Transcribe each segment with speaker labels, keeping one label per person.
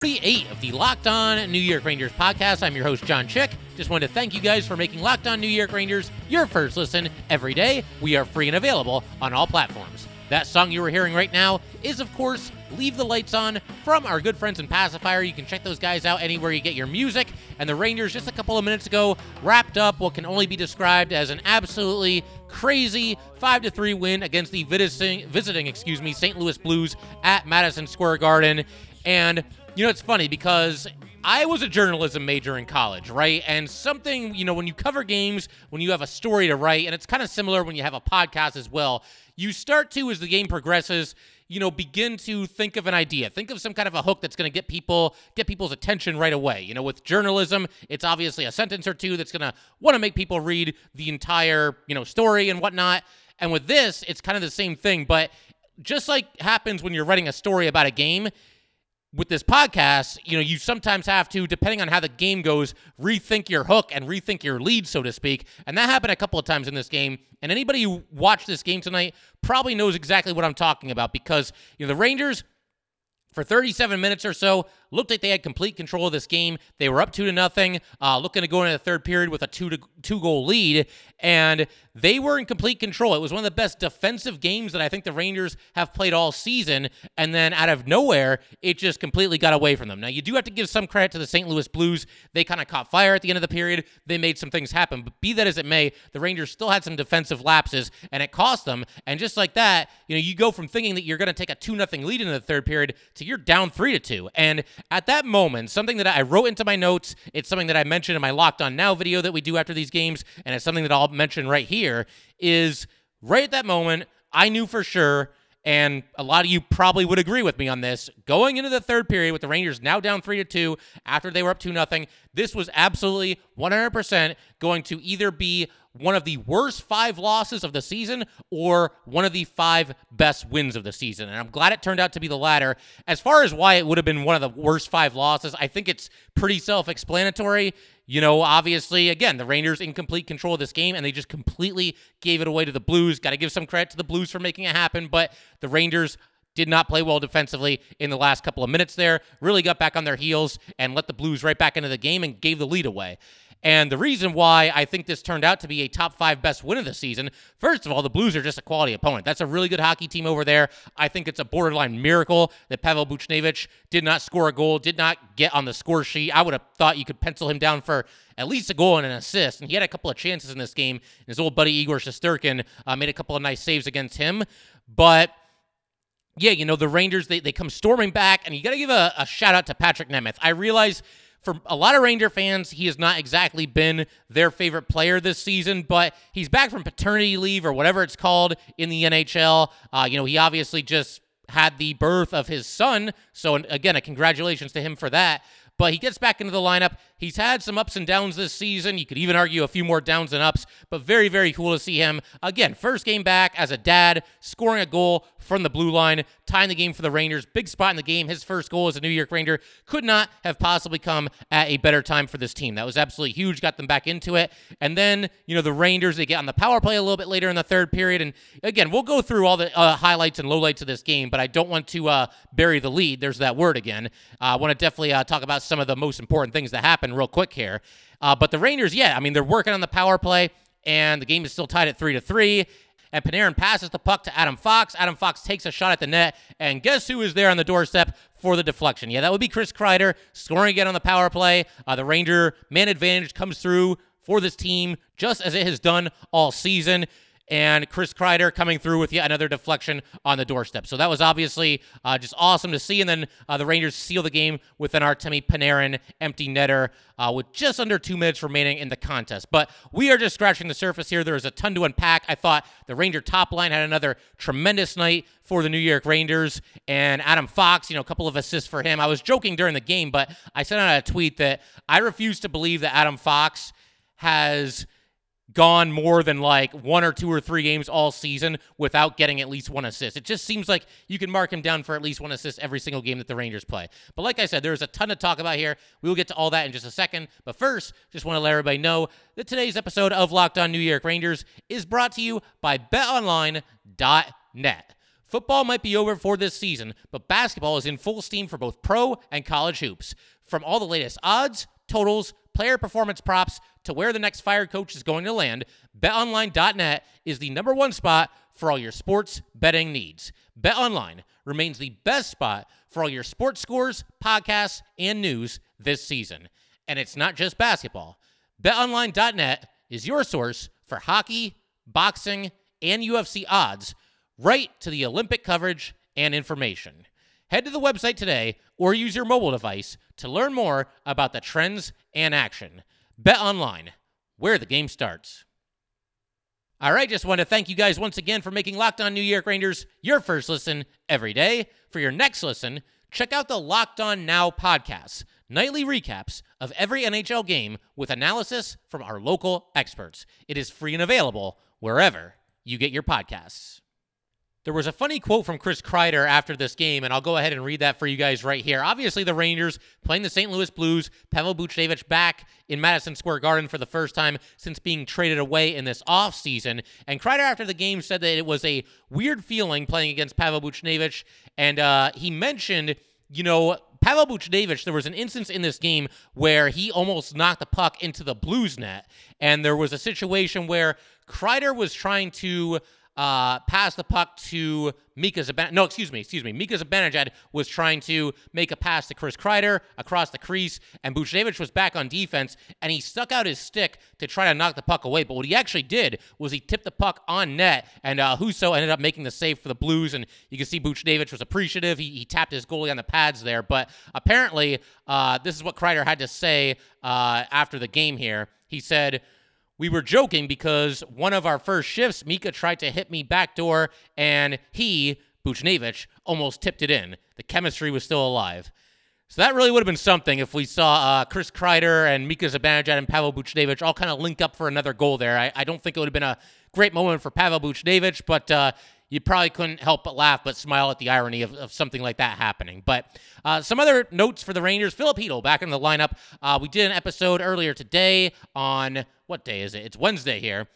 Speaker 1: 38 of the Locked On New York Rangers podcast. I'm your host, John Chick. Just wanted to thank you guys for making Locked On New York Rangers your first listen every day. We are free and available on all platforms. That song you were hearing right now is, of course, Leave the Lights On from our good friends in Pacifier. You can check those guys out anywhere you get your music. And the Rangers, just a couple of minutes ago, wrapped up what can only be described as an absolutely crazy 5 to 3 win against the visiting, visiting excuse me, St. Louis Blues at Madison Square Garden. And you know, it's funny because I was a journalism major in college, right? And something, you know, when you cover games, when you have a story to write, and it's kind of similar when you have a podcast as well, you start to, as the game progresses, you know, begin to think of an idea. Think of some kind of a hook that's going to get people get people's attention right away. You know, with journalism, it's obviously a sentence or two that's going to want to make people read the entire, you know, story and whatnot. And with this, it's kind of the same thing, but just like happens when you're writing a story about a game, with this podcast, you know, you sometimes have to, depending on how the game goes, rethink your hook and rethink your lead, so to speak. And that happened a couple of times in this game. And anybody who watched this game tonight probably knows exactly what I'm talking about because, you know, the Rangers, for 37 minutes or so, looked like they had complete control of this game. They were up two to nothing, uh, looking to go into the third period with a two to two goal lead, and they were in complete control. It was one of the best defensive games that I think the Rangers have played all season. And then out of nowhere, it just completely got away from them. Now you do have to give some credit to the St. Louis Blues. They kind of caught fire at the end of the period. They made some things happen. But be that as it may, the Rangers still had some defensive lapses, and it cost them. And just like that, you know, you go from thinking that you're going to take a two nothing lead in the third period to you're down three to two. And at that moment, something that I wrote into my notes, it's something that I mentioned in my Locked On Now video that we do after these games, and it's something that I'll mention right here, is right at that moment, I knew for sure and a lot of you probably would agree with me on this. Going into the third period with the Rangers now down 3 to 2 after they were up 2 nothing, this was absolutely 100% going to either be one of the worst five losses of the season or one of the five best wins of the season. And I'm glad it turned out to be the latter. As far as why it would have been one of the worst five losses, I think it's pretty self explanatory. You know, obviously, again, the Rangers in complete control of this game, and they just completely gave it away to the Blues. Got to give some credit to the Blues for making it happen, but the Rangers did not play well defensively in the last couple of minutes there. Really got back on their heels and let the Blues right back into the game and gave the lead away. And the reason why I think this turned out to be a top five best win of the season, first of all, the Blues are just a quality opponent. That's a really good hockey team over there. I think it's a borderline miracle that Pavel Buchnevich did not score a goal, did not get on the score sheet. I would have thought you could pencil him down for at least a goal and an assist. And he had a couple of chances in this game. His old buddy Igor Shesterkin uh, made a couple of nice saves against him. But yeah, you know, the Rangers, they, they come storming back, and you got to give a, a shout out to Patrick Nemeth. I realize for a lot of Ranger fans, he has not exactly been their favorite player this season, but he's back from paternity leave or whatever it's called in the NHL. Uh, you know, he obviously just had the birth of his son. So, again, a congratulations to him for that but he gets back into the lineup. He's had some ups and downs this season. You could even argue a few more downs than ups, but very, very cool to see him. Again, first game back as a dad, scoring a goal from the blue line, tying the game for the Rangers. Big spot in the game. His first goal as a New York Ranger could not have possibly come at a better time for this team. That was absolutely huge. Got them back into it. And then, you know, the Rangers, they get on the power play a little bit later in the third period. And again, we'll go through all the uh, highlights and lowlights of this game, but I don't want to uh, bury the lead. There's that word again. Uh, I want to definitely talk about some of the most important things that happen real quick here. Uh, but the Rangers, yeah, I mean, they're working on the power play, and the game is still tied at three to three. And Panarin passes the puck to Adam Fox. Adam Fox takes a shot at the net, and guess who is there on the doorstep for the deflection? Yeah, that would be Chris Kreider scoring again on the power play. Uh, the Ranger man advantage comes through for this team just as it has done all season and Chris Kreider coming through with yet another deflection on the doorstep. So that was obviously uh, just awesome to see. And then uh, the Rangers seal the game with an Artemi Panarin empty netter uh, with just under two minutes remaining in the contest. But we are just scratching the surface here. There is a ton to unpack. I thought the Ranger top line had another tremendous night for the New York Rangers. And Adam Fox, you know, a couple of assists for him. I was joking during the game, but I sent out a tweet that I refuse to believe that Adam Fox has – gone more than like one or two or three games all season without getting at least one assist. It just seems like you can mark him down for at least one assist every single game that the Rangers play. But like I said, there's a ton to talk about here. We will get to all that in just a second. But first, just want to let everybody know that today's episode of Locked On New York Rangers is brought to you by betonline.net. Football might be over for this season, but basketball is in full steam for both pro and college hoops. From all the latest odds, totals, player performance props to where the next fired coach is going to land, betonline.net is the number one spot for all your sports betting needs. BetOnline remains the best spot for all your sports scores, podcasts, and news this season. And it's not just basketball. BetOnline.net is your source for hockey, boxing, and UFC odds, right to the Olympic coverage and information. Head to the website today or use your mobile device to learn more about the trends and action. Bet online, where the game starts. All right, just want to thank you guys once again for making Locked On New York Rangers your first listen every day. For your next listen, check out the Locked On Now podcast, nightly recaps of every NHL game with analysis from our local experts. It is free and available wherever you get your podcasts. There was a funny quote from Chris Kreider after this game, and I'll go ahead and read that for you guys right here. Obviously, the Rangers playing the St. Louis Blues, Pavel Buchnevich back in Madison Square Garden for the first time since being traded away in this offseason. And Kreider, after the game, said that it was a weird feeling playing against Pavel Buchnevich, and uh, he mentioned, you know, Pavel Buchnevich, there was an instance in this game where he almost knocked the puck into the Blues net, and there was a situation where Kreider was trying to uh, pass the puck to Mika Zibanejad. No, excuse me, excuse me. Mika Zibanejad was trying to make a pass to Chris Kreider across the crease, and Buchnevich was back on defense, and he stuck out his stick to try to knock the puck away. But what he actually did was he tipped the puck on net, and uh, Husso ended up making the save for the Blues, and you can see Buchnevich was appreciative. He, he tapped his goalie on the pads there, but apparently uh, this is what Kreider had to say uh, after the game here. He said, we were joking because one of our first shifts, Mika tried to hit me backdoor, and he, Buchnevich, almost tipped it in. The chemistry was still alive. So that really would have been something if we saw uh, Chris Kreider and Mika Zibanejad and Pavel Buchnevich all kind of link up for another goal there. I, I, don't think it would have been a great moment for Pavel Buchnevich, but uh, you probably couldn't help but laugh, but smile at the irony of, of something like that happening. But uh, some other notes for the Rangers: Filip Chytil back in the lineup. Uh, we did an episode earlier today on what day is it? It's Wednesday here.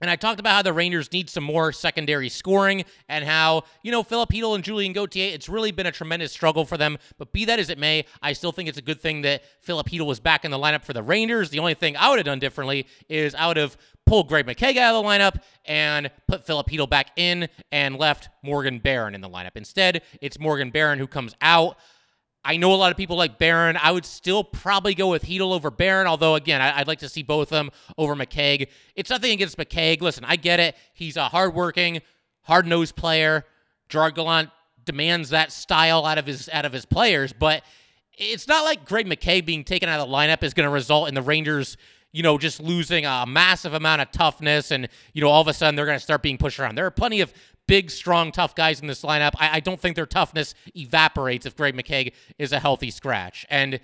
Speaker 1: And I talked about how the Rangers need some more secondary scoring and how, you know, Filip Chytil and Julien Gauthier, it's really been a tremendous struggle for them. But be that as it may, I still think it's a good thing that Filip Chytil was back in the lineup for the Rangers. The only thing I would have done differently is I would have pulled Greg McKegg out of the lineup and put Filip Chytil back in and left Morgan Barron in the lineup. Instead, it's Morgan Barron who comes out. I know a lot of people like Barron. I would still probably go with Chytil over Barron, although, again, I, would like to see both of them over McKegg. It's nothing against McKegg. Listen, I get it. He's a hardworking, hard-nosed player. Gerard Gallant demands that style out of his out of his players, but it's not like Greg McKegg being taken out of the lineup is going to result in the Rangers – you know, just losing a massive amount of toughness and, you know, all of a sudden they're going to start being pushed around. There are plenty of big, strong, tough guys in this lineup. I, I don't think their toughness evaporates if Greg McKegg is a healthy scratch. And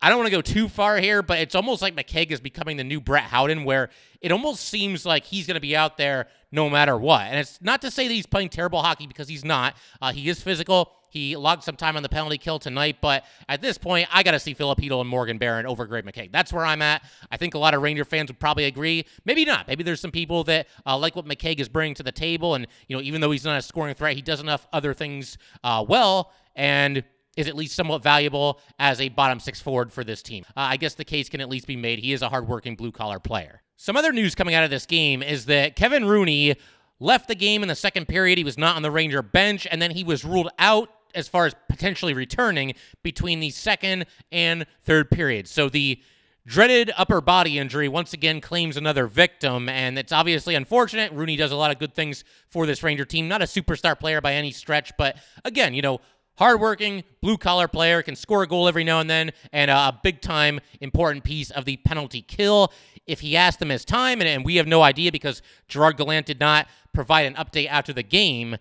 Speaker 1: I don't want to go too far here, but it's almost like McKegg is becoming the new Brett Howden, where it almost seems like he's going to be out there no matter what. And it's not to say that he's playing terrible hockey because he's not. Uh, he is physical. He logged some time on the penalty kill tonight, but at this point, I got to see Filip Chytil and Morgan Barron over Greg McKegg. That's where I'm at. I think a lot of Ranger fans would probably agree. Maybe not. Maybe there's some people that uh, like what McKegg is bringing to the table, and you know, even though he's not a scoring threat, he does enough other things uh, well, and is at least somewhat valuable as a bottom six forward for this team. Uh, I guess the case can at least be made. He is a hardworking blue collar player. Some other news coming out of this game is that Kevin Rooney left the game in the second period. He was not on the Ranger bench, and then he was ruled out as far as potentially returning between the second and third period. So the dreaded upper body injury once again claims another victim, and it's obviously unfortunate. Rooney does a lot of good things for this Ranger team. Not a superstar player by any stretch, but again, you know, hardworking, blue collar player, can score a goal every now and then, and uh, a big time important piece of the penalty kill. If he asked them his time, and, and we have no idea because Gerard Gallant did not provide an update after the game.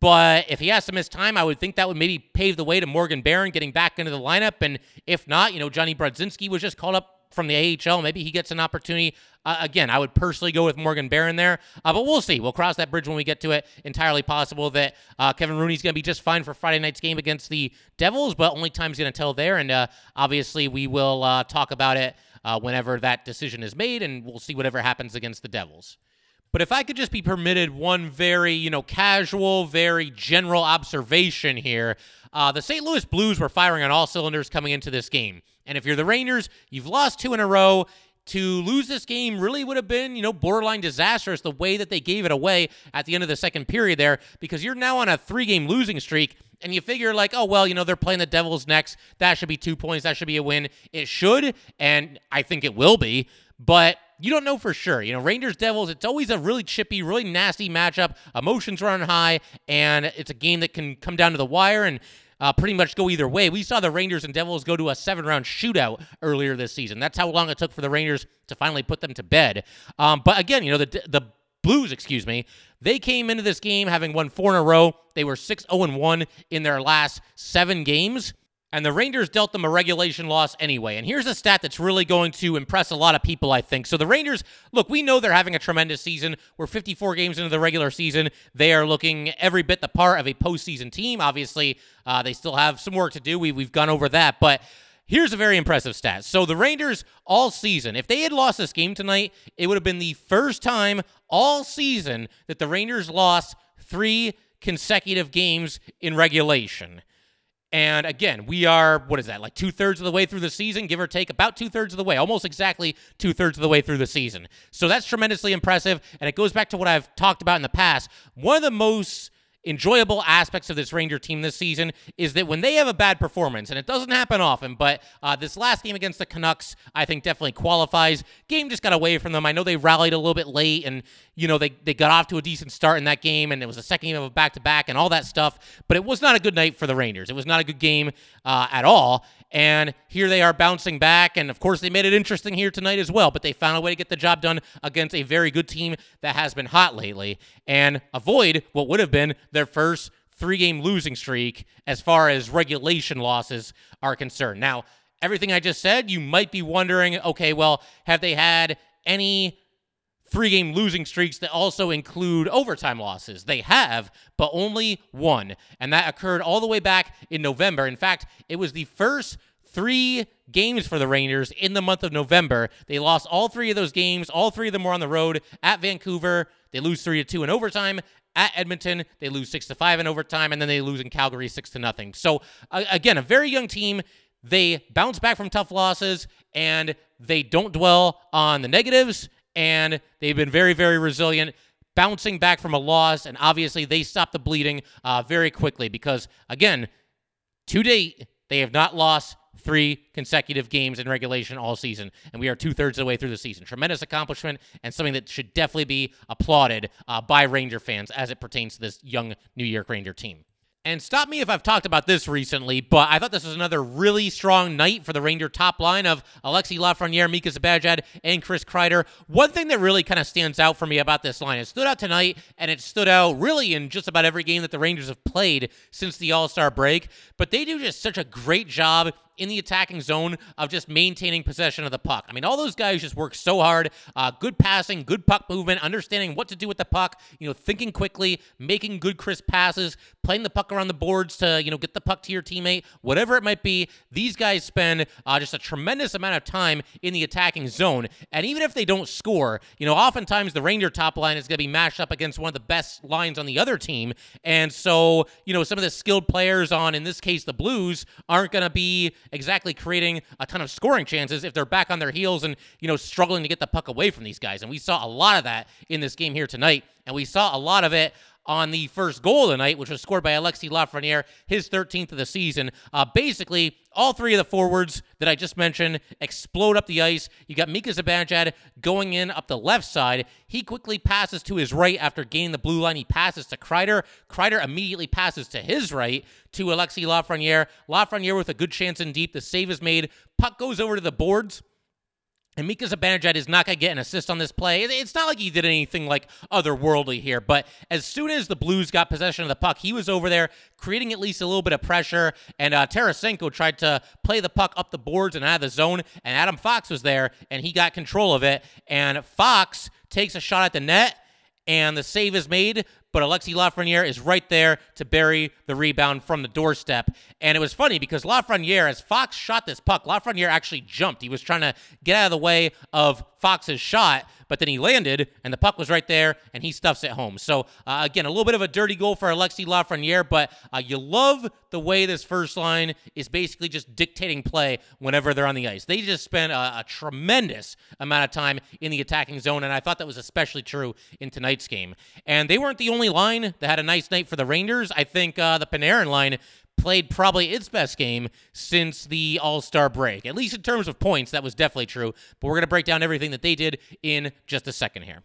Speaker 1: But if he has to miss time, I would think that would maybe pave the way to Morgan Barron getting back into the lineup. And if not, you know, Jonny Brodzinski was just called up from the AHL. Maybe he gets an opportunity. Uh, again, I would personally go with Morgan Barron there, uh, but we'll see. We'll cross that bridge when we get to it. Entirely possible that uh, Kevin Rooney's going to be just fine for Friday night's game against the Devils, but only time's going to tell there. And uh, obviously, we will uh, talk about it uh, whenever that decision is made, and we'll see whatever happens against the Devils. But if I could just be permitted one very, you know, casual, very general observation here, uh, the St. Louis Blues were firing on all cylinders coming into this game. And if you're the Rangers, you've lost two in a row to lose this game really would have been, you know, borderline disastrous the way that they gave it away at the end of the second period there because you're now on a three game losing streak and you figure like, oh well, you know, they're playing the Devils next. That should be two points. That should be a win. It should, and I think it will be, but you don't know for sure. You know, Rangers Devils, it's always a really chippy, really nasty matchup. Emotions run high, and it's a game that can come down to the wire. And uh, pretty much go either way. We saw the Rangers and Devils go to a seven round shootout earlier this season. That's how long it took for the Rangers to finally put them to bed. Um, but again, you know, the, the Blues, excuse me, they came into this game having won four in a row. They were 6 0 1 in their last seven games and the Rangers dealt them a regulation loss anyway. And here's a stat that's really going to impress a lot of people, I think. So the Rangers, look, we know they're having a tremendous season. We're 54 games into the regular season. They are looking every bit the part of a postseason team. Obviously, uh, they still have some work to do. We, we've gone over that, but. Here's a very impressive stat. So the Rangers all season, if they had lost this game tonight, it would have been the first time all season that the Rangers lost three consecutive games in regulation. And again, we are, what is that, like two thirds of the way through the season, give or take, about two thirds of the way, almost exactly two thirds of the way through the season. So that's tremendously impressive. And it goes back to what I've talked about in the past. One of the most enjoyable aspects of this Ranger team this season is that when they have a bad performance, and it doesn't happen often, but uh, this last game against the Canucks, I think definitely qualifies. Game just got away from them. I know they rallied a little bit late, and you know they they got off to a decent start in that game, and it was the second game of a back to back and all that stuff. But it was not a good night for the Rangers. It was not a good game uh, at all. And here they are bouncing back. And of course, they made it interesting here tonight as well. But they found a way to get the job done against a very good team that has been hot lately and avoid what would have been their first three game losing streak as far as regulation losses are concerned. Now, everything I just said, you might be wondering okay, well, have they had any three game losing streaks that also include overtime losses. They have, but only one. And that occurred all the way back in November. In fact, it was the first three games for the Rangers in the month of November. They lost all three of those games. All three of them were on the road at Vancouver. They lose three to two in overtime. At Edmonton, they lose six to five in overtime, and then they lose in Calgary six to nothing. So again, a very young team. They bounce back from tough losses and they don't dwell on the negatives and they've been very, very resilient, bouncing back from a loss. And obviously, they stopped the bleeding uh, very quickly because, again, to date, they have not lost three consecutive games in regulation all season, and we are two thirds of the way through the season. Tremendous accomplishment and something that should definitely be applauded uh, by Ranger fans as it pertains to this young New York Ranger team. And stop me if I've talked about this recently, but I thought this was another really strong night for the Ranger top line of Alexi Lafreniere, Mika Zibanejad, and Chris Kreider. One thing that really kind of stands out for me about this line, it stood out tonight, and it stood out really in just about every game that the Rangers have played since the All Star break. But they do just such a great job in the attacking zone of just maintaining possession of the puck. I mean, all those guys just work so hard. Uh, good passing, good puck movement, understanding what to do with the puck, you know, thinking quickly, making good crisp passes, playing the puck around the boards to, you know, get the puck to your teammate, whatever it might be. These guys spend uh, just a tremendous amount of time in the attacking zone. And even if they don't score, you know, oftentimes the Ranger top line is going to be matched up against one of the best lines on the other team. And so, you know, some of the skilled players on, in this case, the Blues, aren't going to be exactly creating a ton of scoring chances if they're back on their heels and, you know, struggling to get the puck away from these guys. And we saw a lot of that in this game here tonight. And we saw a lot of it on the first goal of the night, which was scored by Alexi Lafreniere, his 13th of the season. Uh, basically, all three of the forwards that I just mentioned explode up the ice. You got Mika Zibanejad going in up the left side. He quickly passes to his right after gaining the blue line. He passes to Kreider. Kreider immediately passes to his right to Alexi Lafreniere. Lafreniere with a good chance in deep. The save is made. Puck goes over to the boards. And Mika Zibanejad is not going to get an assist on this play. It's not like he did anything like otherworldly here, but as soon as the Blues got possession of the puck, he was over there creating at least a little bit of pressure. And uh, Tarasenko tried to play the puck up the boards and out of the zone, and Adam Fox was there, and he got control of it. And Fox takes a shot at the net, and the save is made, but Alexi Lafreniere is right there to bury the rebound from the doorstep. And it was funny because Lafreniere, as Fox shot this puck, Lafreniere actually jumped. He was trying to get out of the way of Fox's shot, but then he landed, and the puck was right there, and he stuffs it home. So, uh, again, a little bit of a dirty goal for Alexi Lafreniere, but uh, you love the way this first line is basically just dictating play whenever they're on the ice. They just spend a, a tremendous amount of time in the attacking zone, and I thought that was especially true in tonight's game. And they weren't the only line that had a nice night for the Rangers. I think uh, the Panarin line played probably its best game since the All Star break. At least in terms of points, that was definitely true. But we're going to break down everything that they did in just a second here.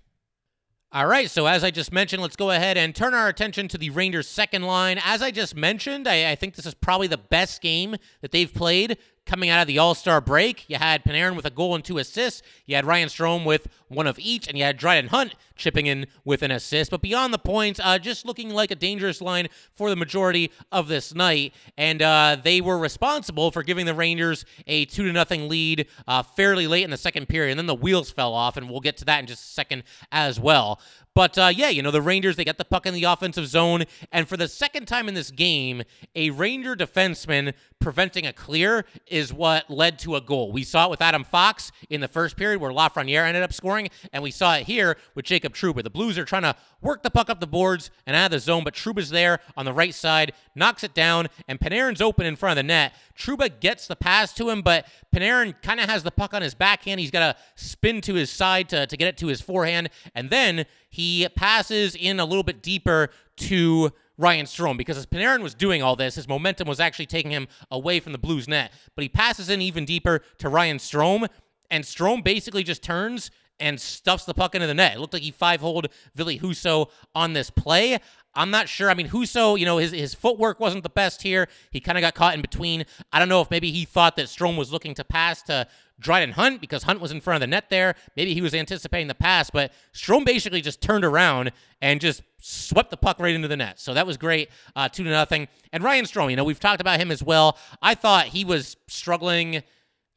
Speaker 1: All right, so as I just mentioned, let's go ahead and turn our attention to the Rangers' second line. As I just mentioned, I, I think this is probably the best game that they've played coming out of the All Star break. You had Panarin with a goal and two assists. You had Ryan Strome with one of each, and you had Dryden Hunt chipping in with an assist. But beyond the points, uh, just looking like a dangerous line for the majority of this night. And uh, they were responsible for giving the Rangers a two to nothing lead uh, fairly late in the second period. And then the wheels fell off, and we'll get to that in just a second as well. But uh, yeah, you know, the Rangers, they got the puck in the offensive zone. And for the second time in this game, a Ranger defenseman preventing a clear is what led to a goal. We saw it with Adam Fox in the first period where Lafreniere ended up scoring, and we saw it here with Jacob Trouba. The Blues are trying to work the puck up the boards and out of the zone, but Trouba's there on the right side, knocks it down, and Panarin's open in front of the net. Trouba gets the pass to him, but Panarin kind of has the puck on his backhand. He's got to spin to his side to, to get it to his forehand, and then he passes in a little bit deeper to Ryan Strome because as Panarin was doing all this, his momentum was actually taking him away from the Blues net. But he passes in even deeper to Ryan Strome, and Strome basically just turns and stuffs the puck into the net. It looked like he five-holed Ville Husso on this play. I'm not sure. I mean, Husso, you know, his, his footwork wasn't the best here. He kind of got caught in between. I don't know if maybe he thought that Strome was looking to pass to Dryden Hunt because Hunt was in front of the net there. Maybe he was anticipating the pass, but Strome basically just turned around and just swept the puck right into the net. So that was great, uh, two to nothing. And Ryan Strome, you know, we've talked about him as well. I thought he was struggling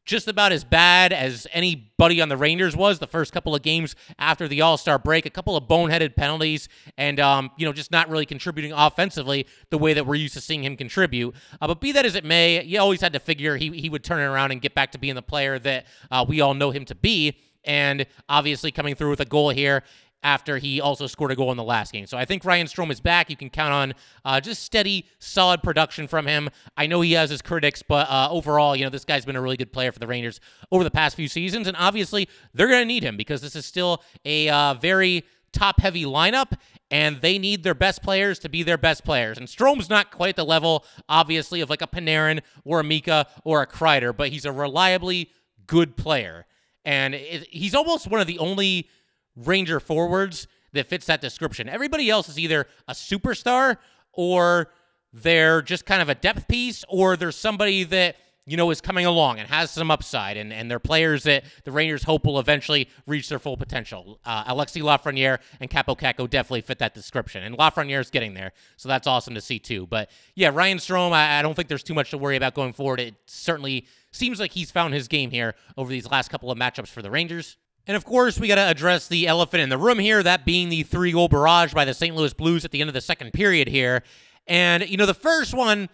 Speaker 1: just about as bad as anybody on the Rangers was the first couple of games after the All Star break. A couple of boneheaded penalties, and um, you know, just not really contributing offensively the way that we're used to seeing him contribute. Uh, but be that as it may, you always had to figure he he would turn it around and get back to being the player that uh, we all know him to be. And obviously, coming through with a goal here after he also scored a goal in the last game. So I think Ryan Strome is back. You can count on uh, just steady, solid production from him. I know he has his critics, but uh, overall, you know, this guy's been a really good player for the Rangers over the past few seasons. And obviously, they're going to need him because this is still a uh, very top heavy lineup. And they need their best players to be their best players. And Strome's not quite the level, obviously, of like a Panarin or a Mika or a Kreider, but he's a reliably good player. And it, he's almost one of the only Ranger forwards that fits that description. Everybody else is either a superstar or they're just kind of a depth piece or there's somebody that you know is coming along and has some upside and, and they're players that the Rangers hope will eventually reach their full potential. Uh, Alexi Lafreniere and Kaapo Kakko definitely fit that description and Lafreniere's getting there so that's awesome to see too. But yeah, Ryan Strome, I, I don't think there's too much to worry about going forward. It certainly seems like he's found his game here over these last couple of matchups for the Rangers. And of course, we got to address the elephant in the room here, that being the three goal barrage by the St. Louis Blues at the end of the second period here. And, you know, the first one,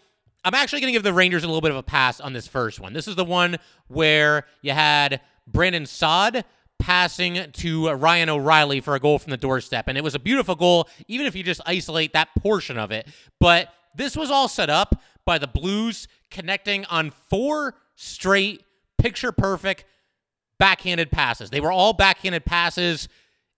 Speaker 1: I'm actually going to give the Rangers a little bit of a pass on this first one. This is the one where you had Brandon Saad passing to Ryan O'Reilly for a goal from the doorstep. And it was a beautiful goal, even if you just isolate that portion of it. But this was all set up by the Blues connecting on four straight picture perfect backhanded passes. They were all backhanded passes,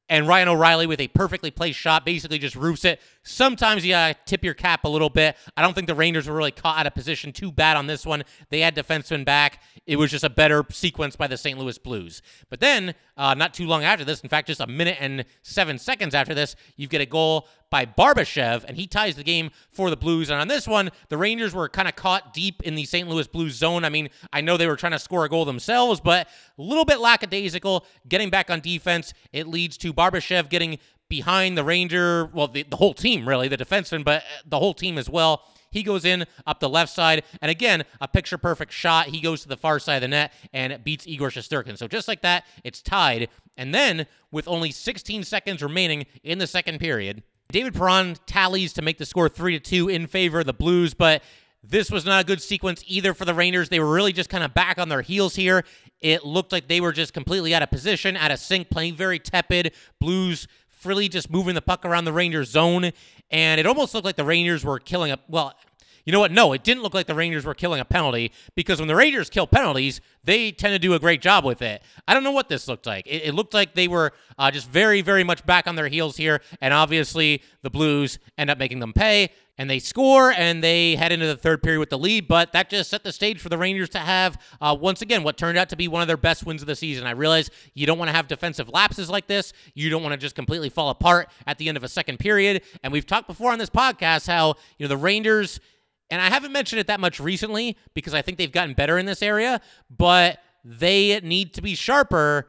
Speaker 1: and Ryan O'Reilly with a perfectly placed shot basically just roofs it. Sometimes you gotta tip your cap a little bit. I don't think the Rangers were really caught out of position too bad on this one. They had defensemen back. It was just a better sequence by the St. Louis Blues. But then, uh, not too long after this, in fact, just a minute and seven seconds after this, you get a goal by Barbashev, and he ties the game for the Blues. And on this one, the Rangers were kind of caught deep in the St. Louis Blues zone. I mean, I know they were trying to score a goal themselves, but a little bit lackadaisical getting back on defense. It leads to Barbashev getting behind the Ranger, well, the, the whole team, really, the defenseman, but the whole team as well. He goes in up the left side, and again, a picture perfect shot. He goes to the far side of the net and beats Igor Shesterkin. So just like that, it's tied. And then, with only 16 seconds remaining in the second period, David Perron tallies to make the score 3 to 2 in favor of the Blues, but this was not a good sequence either for the Rangers. They were really just kind of back on their heels here. It looked like they were just completely out of position, out of sync, playing very tepid. Blues freely just moving the puck around the Rangers zone. And it almost looked like the Rangers were killing a well, you know what? No, it didn't look like the Rangers were killing a penalty because when the Rangers kill penalties, they tend to do a great job with it. I don't know what this looked like. It, it looked like they were uh, just very, very much back on their heels here. And obviously, the Blues end up making them pay and they score and they head into the third period with the lead. But that just set the stage for the Rangers to have, uh, once again, what turned out to be one of their best wins of the season. I realize you don't want to have defensive lapses like this. You don't want to just completely fall apart at the end of a second period. And we've talked before on this podcast how, you know, the Rangers and I haven't mentioned it that much recently because I think they've gotten better in this area, but they need to be sharper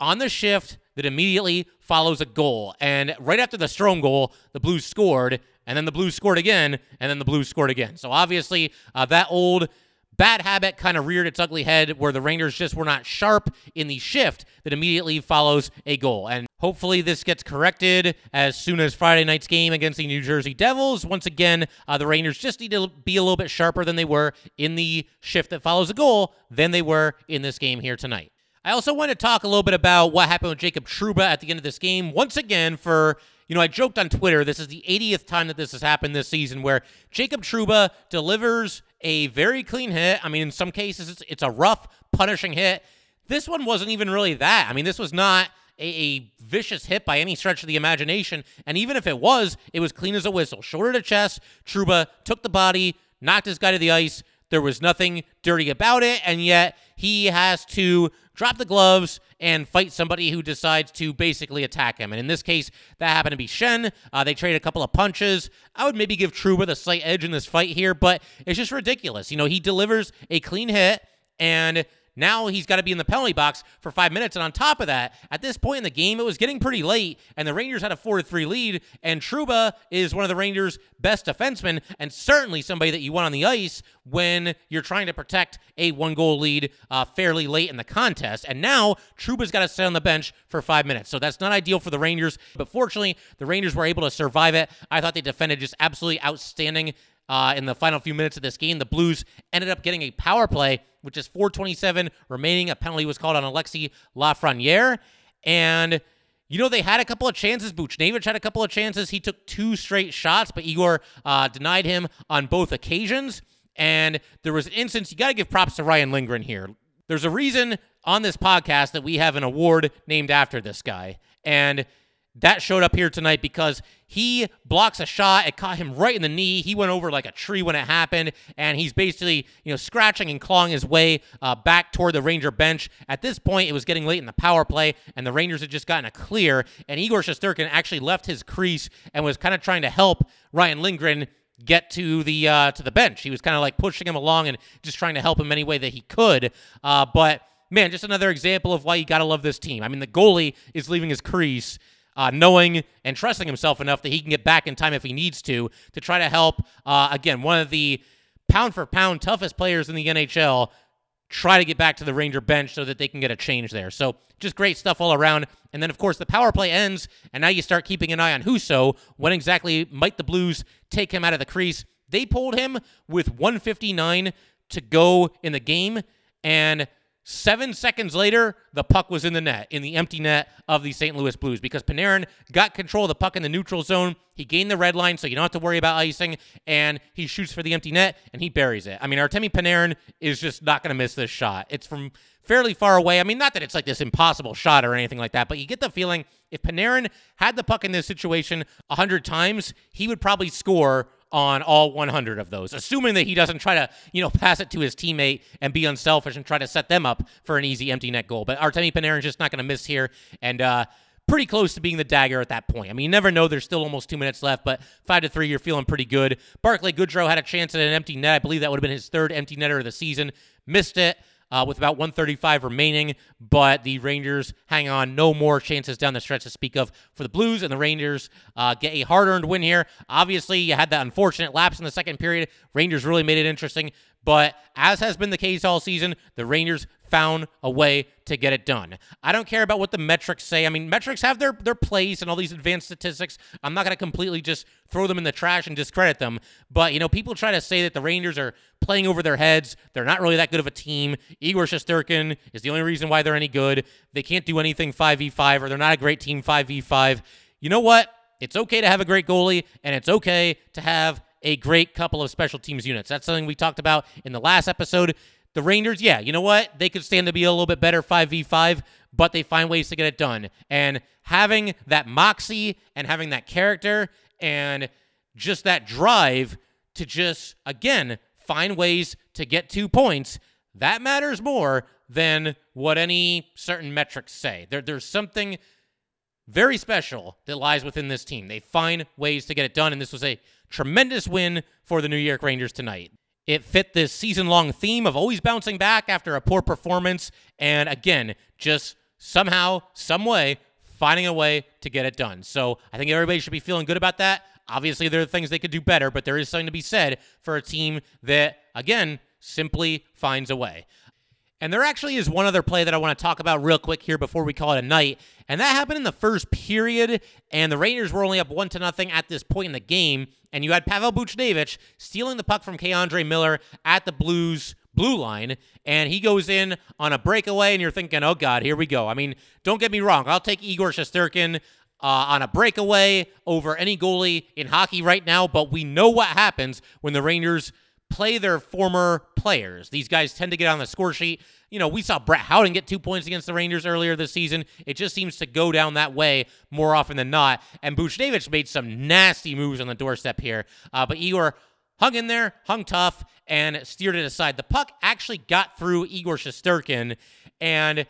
Speaker 1: on the shift that immediately follows a goal. And right after the Strome goal, the Blues scored, and then the Blues scored again, and then the Blues scored again. So obviously, uh, that old bad habit kind of reared its ugly head where the Rangers just were not sharp in the shift that immediately follows a goal. And hopefully this gets corrected as soon as Friday night's game against the New Jersey Devils. Once again, uh, the Rangers just need to be a little bit sharper than they were in the shift that follows a goal than they were in this game here tonight. I also want to talk a little bit about what happened with Jacob Trouba at the end of this game. Once again, for you know, I joked on Twitter, this is the 80th time that this has happened this season where Jacob Trouba delivers a very clean hit. I mean, in some cases, it's, it's a rough, punishing hit. This one wasn't even really that. I mean, this was not a, a, vicious hit by any stretch of the imagination. And even if it was, it was clean as a whistle. Shoulder to chest, Trouba took the body, knocked his guy to the ice. There was nothing dirty about it. And yet he has to drop the gloves and fight somebody who decides to basically attack him. And in this case, that happened to be Schenn. Uh, they trade a couple of punches. I would maybe give Trouba the slight edge in this fight here, but it's just ridiculous. You know, he delivers a clean hit and now he's got to be in the penalty box for five minutes. And on top of that, at this point in the game, it was getting pretty late, and the Rangers had a 4 to 3 lead. And Trouba is one of the Rangers' best defensemen, and certainly somebody that you want on the ice when you're trying to protect a one goal lead uh, fairly late in the contest. And now Trouba's got to sit on the bench for five minutes. So that's not ideal for the Rangers. But fortunately, the Rangers were able to survive it. I thought they defended just absolutely outstanding uh, in the final few minutes of this game. The Blues ended up getting a power play, which is 427 remaining. A penalty was called on Alexi Lafreniere. And, you know, they had a couple of chances. Buchnevich had a couple of chances. He took two straight shots, but Igor uh, denied him on both occasions. And there was an instance, you got to give props to Ryan Lindgren here. There's a reason on this podcast that we have an award named after this guy. And that showed up here tonight because he blocks a shot. It caught him right in the knee. He went over like a tree when it happened, and he's basically, you know, scratching and clawing his way uh, back toward the Ranger bench. At this point, it was getting late in the power play, and the Rangers had just gotten a clear, and Igor Shesterkin actually left his crease and was kind of trying to help Ryan Lindgren get to the uh, to the bench. He was kind of like pushing him along and just trying to help him any way that he could. Uh, but man, just another example of why you got to love this team. I mean, the goalie is leaving his crease uh, knowing and trusting himself enough that he can get back in time if he needs to to try to help. Uh, again, one of the pound for pound toughest players in the NHL try to get back to the Ranger bench so that they can get a change there. So just great stuff all around. And then, of course, the power play ends, and now you start keeping an eye on Husso. When exactly might the Blues take him out of the crease? They pulled him with 159 to go in the game, and Seven seconds later, the puck was in the net, in the empty net of the St. Louis Blues, because Panarin got control of the puck in the neutral zone. He gained the red line, so you don't have to worry about icing, and he shoots for the empty net, and he buries it. I mean, Artemi Panarin is just not going to miss this shot. It's from fairly far away. I mean, not that it's like this impossible shot or anything like that, but you get the feeling if Panarin had the puck in this situation 100 times, he would probably score on all 100 of those, assuming that he doesn't try to, you know, pass it to his teammate and be unselfish and try to set them up for an easy empty net goal. But Artemi Panarin's just not going to miss here. And, uh, pretty close to being the dagger at that point. I mean, you never know. There's still almost two minutes left, but five to three, you're feeling pretty good. Barclay Goodrow had a chance at an empty net. I believe that would have been his third empty netter of the season. Missed it uh, with about 135 remaining, but the Rangers hang on. No more chances down the stretch to speak of for the Blues, and the Rangers uh, get a hard earned win here. Obviously, you had that unfortunate lapse in the second period. Rangers really made it interesting. But as has been the case all season, the Rangers found a way to get it done. I don't care about what the metrics say. I mean, metrics have their their place and all these advanced statistics. I'm not going to completely just throw them in the trash and discredit them. But, you know, people try to say that the Rangers are playing over their heads. They're not really that good of a team. Igor Shesterkin is the only reason why they're any good. They can't do anything 5v5 or they're not a great team 5v5. You know what? It's okay to have a great goalie and it's okay to have a great couple of special teams units. That's something we talked about in the last episode. The Rangers, yeah, you know what? They could stand to be a little bit better 5v5, but they find ways to get it done. And having that moxie and having that character and just that drive to just, again, find ways to get two points, that matters more than what any certain metrics say. There, there's something very special that lies within this team. They find ways to get it done, and this was a tremendous win for the New York Rangers tonight. It fit this season long theme of always bouncing back after a poor performance, and again, just somehow, some way, finding a way to get it done. So I think everybody should be feeling good about that. Obviously, there are things they could do better, but there is something to be said for a team that, again, simply finds a way. And there actually is one other play that I want to talk about real quick here before we call it a night. And that happened in the first period, and the Rangers were only up one to nothing at this point in the game. And you had Pavel Buchnevich stealing the puck from K'Andre Miller at the Blues blue line, and he goes in on a breakaway, and you're thinking, oh God, here we go. I mean, don't get me wrong, I'll take Igor Shesterkin uh, on a breakaway over any goalie in hockey right now, but we know what happens when the Rangers play their former players. These guys tend to get on the score sheet. You know, we saw Brett Howden get two points against the Rangers earlier this season. It just seems to go down that way more often than not. And Buchnevich made some nasty moves on the doorstep here. Uh, but Igor hung in there, hung tough, and steered it aside. The puck actually got through Igor Shesterkin, and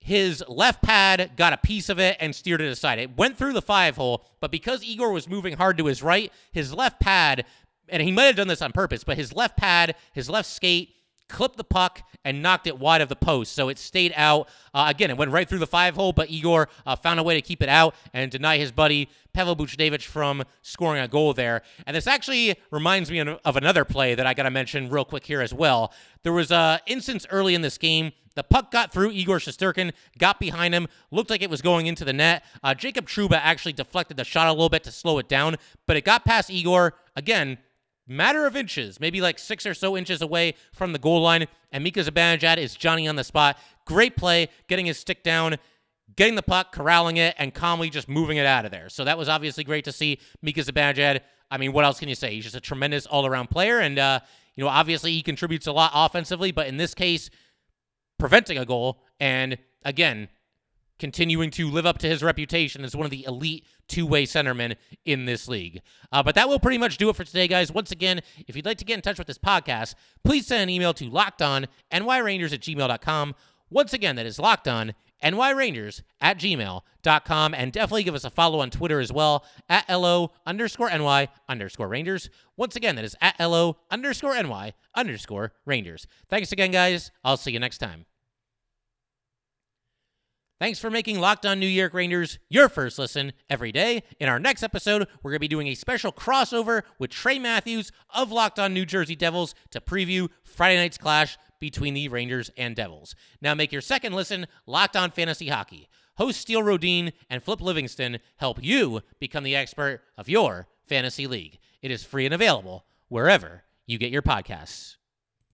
Speaker 1: his left pad got a piece of it and steered it aside. It went through the five hole, but because Igor was moving hard to his right, his left pad and he might have done this on purpose, but his left pad, his left skate, clipped the puck and knocked it wide of the post. So it stayed out. Uh, again, it went right through the five hole, but Igor uh, found a way to keep it out and deny his buddy Pavel Buchnevich from scoring a goal there. And this actually reminds me of another play that I got to mention real quick here as well. There was an instance early in this game. The puck got through Igor Shesterkin, got behind him, looked like it was going into the net. Uh, Jacob Trouba actually deflected the shot a little bit to slow it down, but it got past Igor. Again, matter of inches, maybe like six or so inches away from the goal line. And Mika Zibanejad is Johnny on the spot. Great play, getting his stick down, getting the puck, corralling it, and calmly just moving it out of there. So that was obviously great to see Mika Zibanejad. I mean, what else can you say? He's just a tremendous all-around player, and uh, you know, obviously he contributes a lot offensively, but in this case, preventing a goal and again continuing to live up to his reputation as one of the elite two way centermen in this league. Uh, but that will pretty much do it for today, guys. Once again, if you'd like to get in touch with this podcast, please send an email to lockedonnyrangers at gmail.com. Once again, that is nyrangers at gmail.com and definitely give us a follow on twitter as well at lo underscore ny underscore rangers once again that is at lo underscore ny underscore rangers thanks again guys i'll see you next time Thanks for making Locked On New York Rangers your first listen every day. In our next episode, we're going to be doing a special crossover with Trey Matthews of Locked On New Jersey Devils to preview Friday night's clash between the Rangers and Devils. Now make your second listen Locked On Fantasy Hockey. Host Steele Rodine and Flip Livingston help you become the expert of your fantasy league. It is free and available wherever you get your podcasts.